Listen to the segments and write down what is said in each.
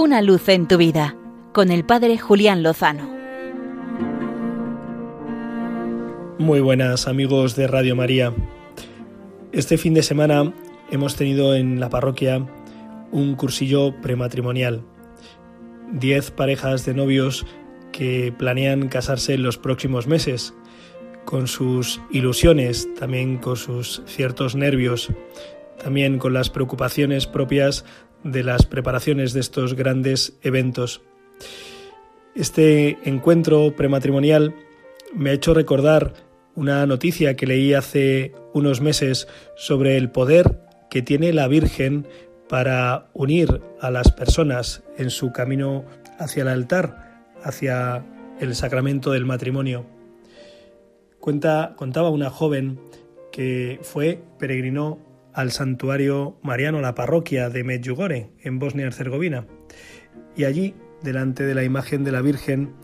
Una luz en tu vida con el Padre Julián Lozano. Muy buenas amigos de Radio María. Este fin de semana hemos tenido en la parroquia un cursillo prematrimonial. Diez parejas de novios que planean casarse en los próximos meses, con sus ilusiones, también con sus ciertos nervios, también con las preocupaciones propias de las preparaciones de estos grandes eventos. Este encuentro prematrimonial me ha hecho recordar una noticia que leí hace unos meses sobre el poder que tiene la Virgen para unir a las personas en su camino hacia el altar, hacia el sacramento del matrimonio. Cuenta, contaba una joven que fue, peregrinó al santuario mariano, la parroquia de Medjugorje, en Bosnia y Herzegovina. Y allí, delante de la imagen de la Virgen,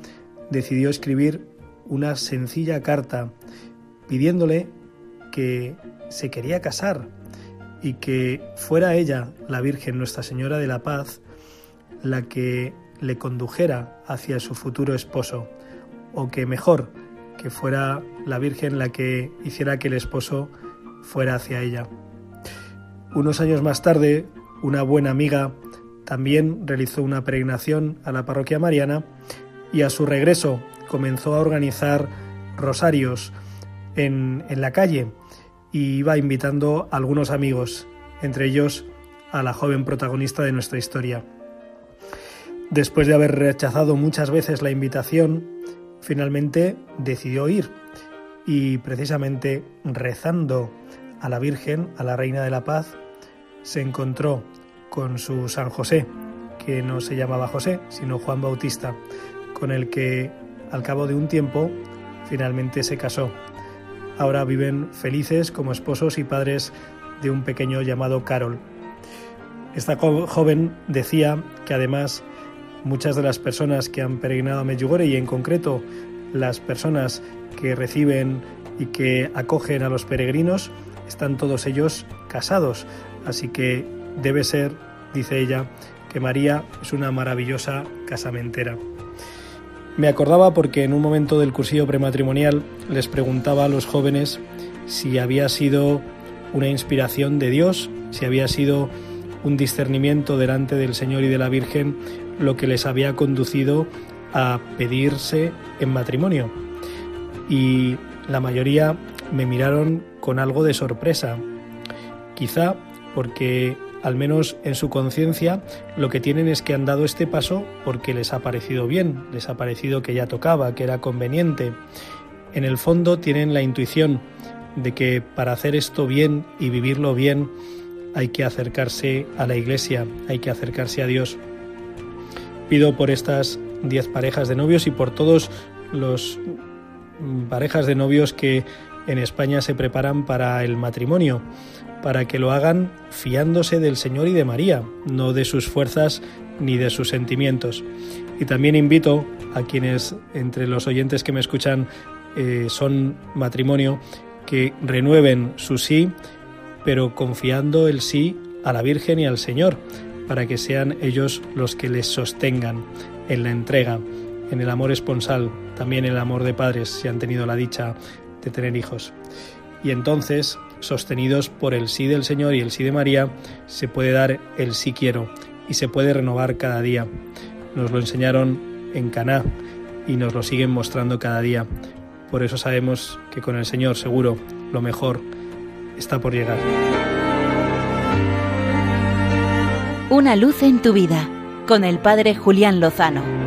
decidió escribir una sencilla carta pidiéndole que se quería casar y que fuera ella, la Virgen Nuestra Señora de la Paz, la que le condujera hacia su futuro esposo, o que mejor, que fuera la Virgen la que hiciera que el esposo fuera hacia ella. Unos años más tarde, una buena amiga también realizó una peregrinación a la parroquia mariana y a su regreso comenzó a organizar rosarios en, en la calle y iba invitando a algunos amigos, entre ellos a la joven protagonista de nuestra historia. Después de haber rechazado muchas veces la invitación, finalmente decidió ir y precisamente rezando a la Virgen, a la Reina de la Paz, se encontró con su San José, que no se llamaba José, sino Juan Bautista, con el que al cabo de un tiempo finalmente se casó. Ahora viven felices como esposos y padres de un pequeño llamado Carol. Esta joven decía que además muchas de las personas que han peregrinado a Medjugorje y en concreto las personas que reciben y que acogen a los peregrinos están todos ellos casados, Así que debe ser, dice ella, que María es una maravillosa casamentera. Me acordaba porque en un momento del cursillo prematrimonial les preguntaba a los jóvenes si había sido una inspiración de Dios, si había sido un discernimiento delante del Señor y de la Virgen lo que les había conducido a pedirse en matrimonio. Y la mayoría me miraron con algo de sorpresa. Quizá porque al menos en su conciencia lo que tienen es que han dado este paso porque les ha parecido bien, les ha parecido que ya tocaba, que era conveniente. En el fondo tienen la intuición de que para hacer esto bien y vivirlo bien hay que acercarse a la iglesia, hay que acercarse a Dios. Pido por estas diez parejas de novios y por todos los parejas de novios que en España se preparan para el matrimonio para que lo hagan fiándose del Señor y de María, no de sus fuerzas ni de sus sentimientos. Y también invito a quienes entre los oyentes que me escuchan eh, son matrimonio, que renueven su sí, pero confiando el sí a la Virgen y al Señor, para que sean ellos los que les sostengan en la entrega, en el amor esponsal, también el amor de padres, si han tenido la dicha de tener hijos. Y entonces sostenidos por el sí del Señor y el sí de María, se puede dar el sí quiero y se puede renovar cada día. Nos lo enseñaron en Caná y nos lo siguen mostrando cada día. Por eso sabemos que con el Señor seguro lo mejor está por llegar. Una luz en tu vida con el Padre Julián Lozano.